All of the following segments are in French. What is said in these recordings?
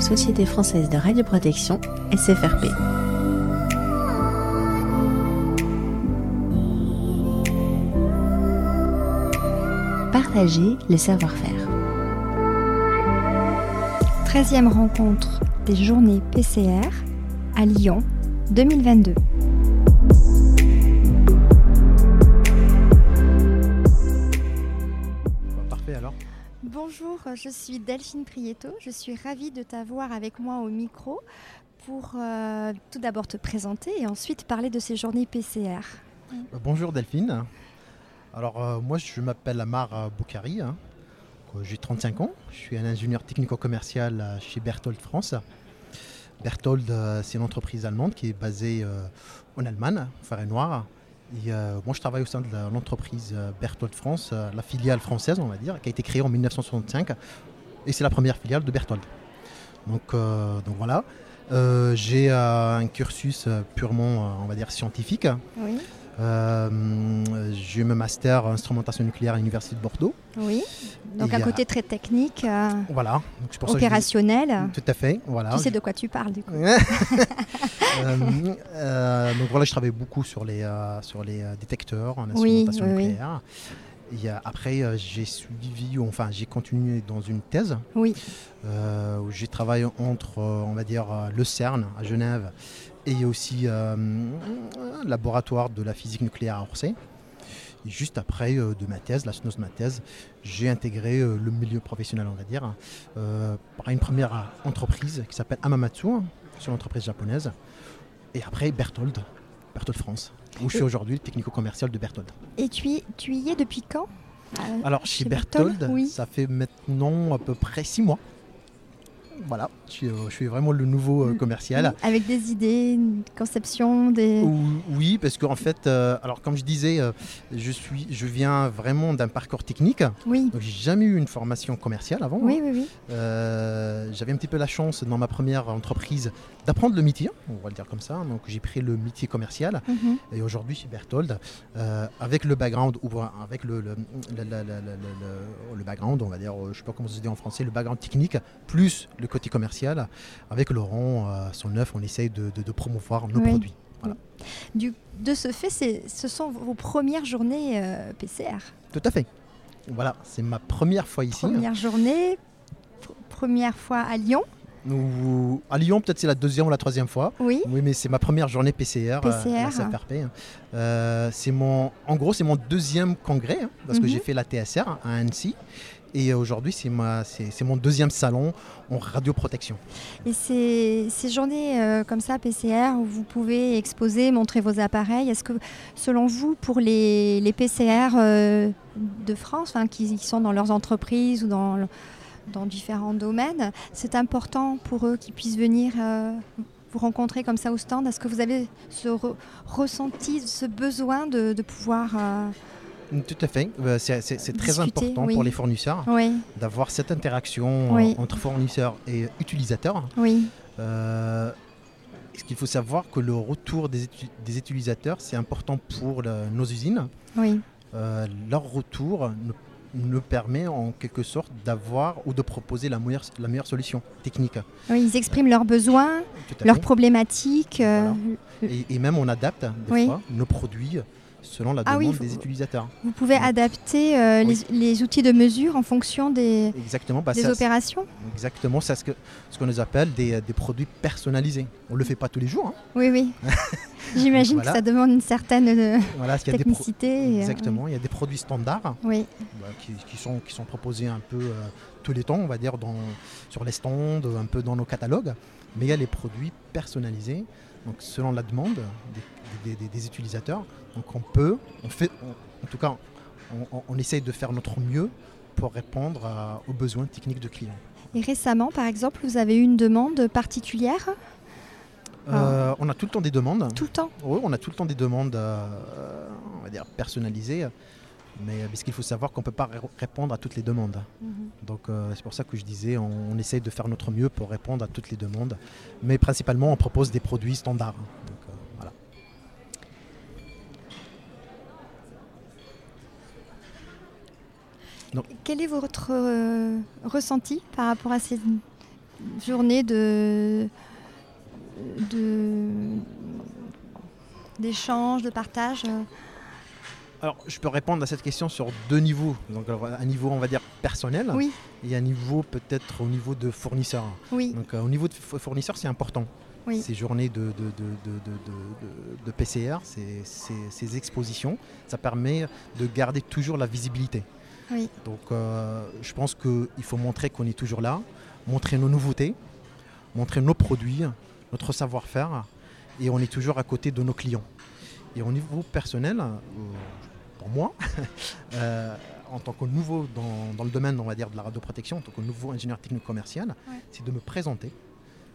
Société française de radioprotection, SFRP. Partager le savoir-faire. 13e rencontre des journées PCR à Lyon 2022. Bonjour, je suis Delphine Prieto. Je suis ravie de t'avoir avec moi au micro pour euh, tout d'abord te présenter et ensuite parler de ces journées PCR. Euh, Bonjour Delphine. Alors euh, moi je m'appelle Amar Boukari. hein. J'ai 35 ans. Je suis un ingénieur technico-commercial chez Berthold France. Berthold c'est une entreprise allemande qui est basée en Allemagne, Fer et Noir. Moi je travaille au sein de l'entreprise euh, Berthold France, euh, la filiale française on va dire, qui a été créée en 1965. Et c'est la première filiale de Berthold. Donc, euh, donc voilà. J'ai un cursus purement, on va dire, scientifique. Oui, j'ai eu mon master en instrumentation nucléaire à l'université de Bordeaux. oui. Donc un côté très technique, euh, Voilà. Donc, ça je opérationnel. Tout à fait. Voilà. Tu sais de quoi tu parles du coup. Euh, euh, donc voilà, je travaille beaucoup sur les, euh, sur les euh, détecteurs en Oui, instrumentation oui, oui. nucléaire. Et euh, après, euh, j'ai suivi, enfin, j'ai continué dans une thèse Oui, euh, où j'ai travaillé entre, euh, on va dire, euh, le CERN à Genève et aussi euh, un laboratoire de la physique nucléaire à Orsay. Et juste après euh, de ma thèse, la soutenance de ma thèse, j'ai intégré euh, le milieu professionnel, on va dire, par une première entreprise qui s'appelle Amamatsu, c'est une entreprise japonaise. Et après Berthold, Berthold France, où je suis aujourd'hui le technico-commercial de Berthold. et tu y, tu y es depuis quand? Alors chez, Chez Berthold, Berthold, oui. ça fait maintenant à peu près six mois. Voilà, je suis, euh, je suis vraiment le nouveau euh, Mm. commercial. Avec des idées, une conception, des... Ou- Oui, parce qu'en fait, euh, alors comme je disais, je, suis, je viens vraiment d'un parcours technique. Oui, Donc j'ai jamais eu une formation commerciale avant. oui, hein. oui, oui. Euh, J'avais un petit peu la chance dans ma première entreprise d'apprendre le métier, on va le dire comme ça. Donc j'ai pris le métier commercial. Mhm. Et aujourd'hui, chez Berthold, euh, avec le background, ou avec le, le, background, on va dire, je ne sais pas comment se dit en français, le background technique, plus le côté commercial, avec Laurent, euh, son œuf, on essaye de, de- de promouvoir nos Oui. produits. Du, de ce fait, ce sont vos premières journées euh, PCR. Tout à fait. Voilà, c'est ma première fois ici. Première journée, pr- première fois à Lyon. Ou- à Lyon, peut-être c'est la deuxième ou la troisième fois. Oui, Oui, mais c'est ma première journée PCR, euh, PCR. hein. Euh, c'est mon, en gros, c'est mon deuxième congrès, hein, parce que Mhm. j'ai fait la TSR à Annecy. Et aujourd'hui, c'est, mon deuxième salon en radioprotection. et ces, journées euh, comme ça, PCR, où vous pouvez exposer, montrer vos appareils, est-ce que selon vous, pour les, PCR euh, de France, qui, qui sont dans leurs entreprises ou dans, différents domaines, c'est important pour eux qu'ils puissent venir euh, vous rencontrer comme ça au stand? Est-ce que vous avez ce re- ressenti, ce besoin de pouvoir... euh, Tout à fait. Euh, C'est, très important oui. pour les fournisseurs Oui, d'avoir cette interaction Oui. euh, entre fournisseurs et utilisateurs. oui, Euh, ce qu'il faut savoir que le retour des, utilisateurs, c'est important pour nos usines? oui. Euh, leur retour nous, permet en quelque sorte d'avoir ou de proposer la meilleure, la meilleure solution technique. Oui, ils expriment leurs besoins, leurs fait. problématiques. et, et même on adapte des Oui. fois nos produits selon la Ah demande oui, des utilisateurs. Vous pouvez adapter euh, Oui. les, les outils de mesure en fonction des, Exactement. bah, des opérations. exactement, c'est ce que ce qu'on nous appelle des, des produits personnalisés. On le fait pas tous les jours. hein. Oui, oui. J'imagine Voilà. que ça demande une certaine euh, Voilà, technicité. et, euh, Exactement. Il y a des produits standards oui. bah, qui, qui sont, qui sont proposés un peu euh, tous les temps, on va dire, dans, sur les stands, un peu dans nos catalogues. Mais il y a les produits personnalisés, donc selon la demande des, des- des- des utilisateurs. Donc on peut, on fait, on- en tout cas, on, essaye de faire notre mieux pour répondre à- aux besoins techniques de clients. Et récemment, par exemple, vous avez eu une demande particulière? Euh, on a tout le temps des demandes. tout le temps? Oui, on a tout le temps des demandes, euh, on va dire, personnalisées. Mais euh, parce qu'il faut savoir qu'on ne peut pas ré- répondre à toutes les demandes. Donc euh, c'est pour ça que je disais, on, on essaye de faire notre mieux pour répondre à toutes les demandes. Mais principalement, on propose des produits standards. Donc, euh, voilà. Quel est votre euh, ressenti par rapport à ces journée de d'échange, de, partage euh? Alors, je peux répondre à cette question sur deux niveaux. Donc, un niveau, on va dire, personnel. Oui. Et un niveau, peut-être, au niveau de fournisseur. Oui. Donc, au niveau de fournisseur, c'est important. Ces journées de, de, PCR, ces, expositions, ça permet de garder toujours la visibilité. Donc euh, je pense qu'il faut montrer qu'on est toujours là, montrer nos nouveautés, montrer nos produits, notre savoir-faire, et on est toujours à côté de nos clients. Et au niveau personnel, euh, pour moi, euh, en tant que nouveau dans, le domaine on va dire, de la radioprotection, en tant que nouveau ingénieur technique commercial, c'est de me présenter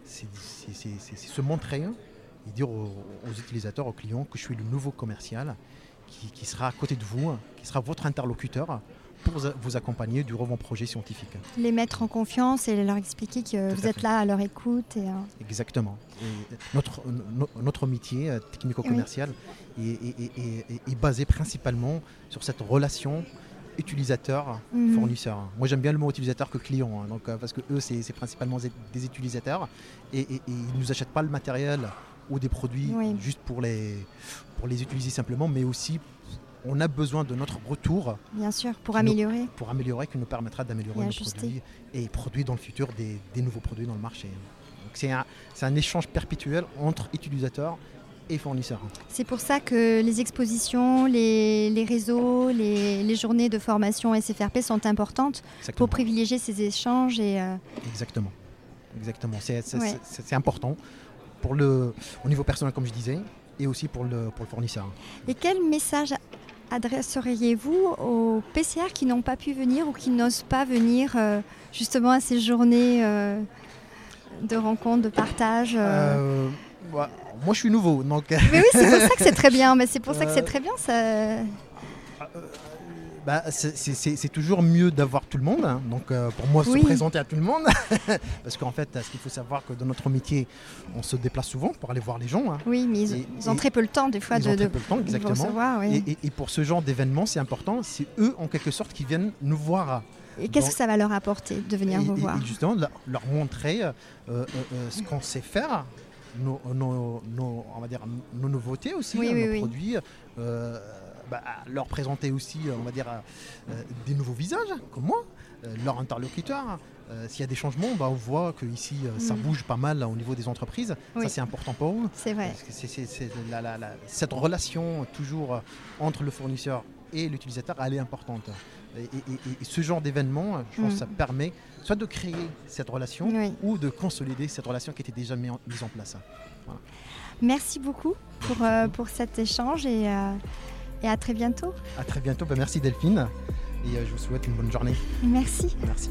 c'est se montrer et dire aux, utilisateurs, aux clients que je suis le nouveau commercial qui, sera à côté de vous, qui sera votre interlocuteur pour vous accompagner durant vos projets scientifiques. Les mettre en confiance et leur expliquer que vous êtes là à leur écoute. Et, euh, Exactement. notre, notre métier euh, technico-commercial est, basé principalement sur cette relation utilisateur, mhm. Moi j'aime bien le mot utilisateur que client, hein, donc, euh, parce que eux c'est principalement des utilisateurs et, ils ne nous achètent pas le matériel ou des produits juste pour les, pour les utiliser simplement, mais aussi on a besoin de notre retour. Bien sûr, pour améliorer. pour améliorer, qui nous permettra d'améliorer nos produits et produire dans le futur des, des nouveaux produits dans le marché. C'est un, un échange perpétuel entre utilisateurs et fournisseurs. C'est pour ça que les expositions, les, réseaux, les, journées de formation SFRP sont importantes pour privilégier ces échanges. Et, euh, Exactement. Exactement. C'est important pour le, au niveau personnel, comme je disais, et aussi pour le, pour le fournisseur. Et quel message adresseriez-vous aux PCR qui n'ont pas pu venir ou qui n'osent pas venir euh, justement à ces journées euh, de rencontres, de partage moi, je suis nouveau, donc. Mais oui, c'est pour ça que c'est très bien. Mais c'est pour ça que c'est très bien. Ça... Euh, bah, c'est toujours mieux d'avoir tout le monde. Hein. Donc euh, pour moi, se présenter à tout le monde. Parce qu'en fait, ce qu'il faut savoir que dans notre métier, on se déplace souvent pour aller voir les gens. Hein. Oui, mais ils, ont très peu le temps des fois de, ont très peu le temps, exactement. et, et, pour ce genre d'événement, c'est important. C'est eux, en quelque sorte, qui viennent nous voir. Et qu'est-ce que ça va leur apporter de venir vous voir Justement, leur, montrer euh, ce qu'on sait faire nos, on va dire, nos nouveautés aussi, hein, nos produits. Euh, bah, leur présenter aussi, on va dire, euh, des nouveaux visages, comme moi, euh, leur interlocuteur. S'il y a des changements, bah, on voit que ici ça mm. bouge pas mal au niveau des entreprises. Ça, c'est important pour eux. C'est vrai. cette relation toujours entre le fournisseur et l'utilisateur, elle est importante. Et, ce genre d'événement, je pense que ça mm. permet soit de créer cette relation ou de consolider cette relation qui était déjà mise en place. Merci beaucoup pour, euh, pour cet échange et, euh, et, à très bientôt. À très bientôt. Bah, merci Delphine et euh, je vous souhaite une bonne journée. Merci. Merci.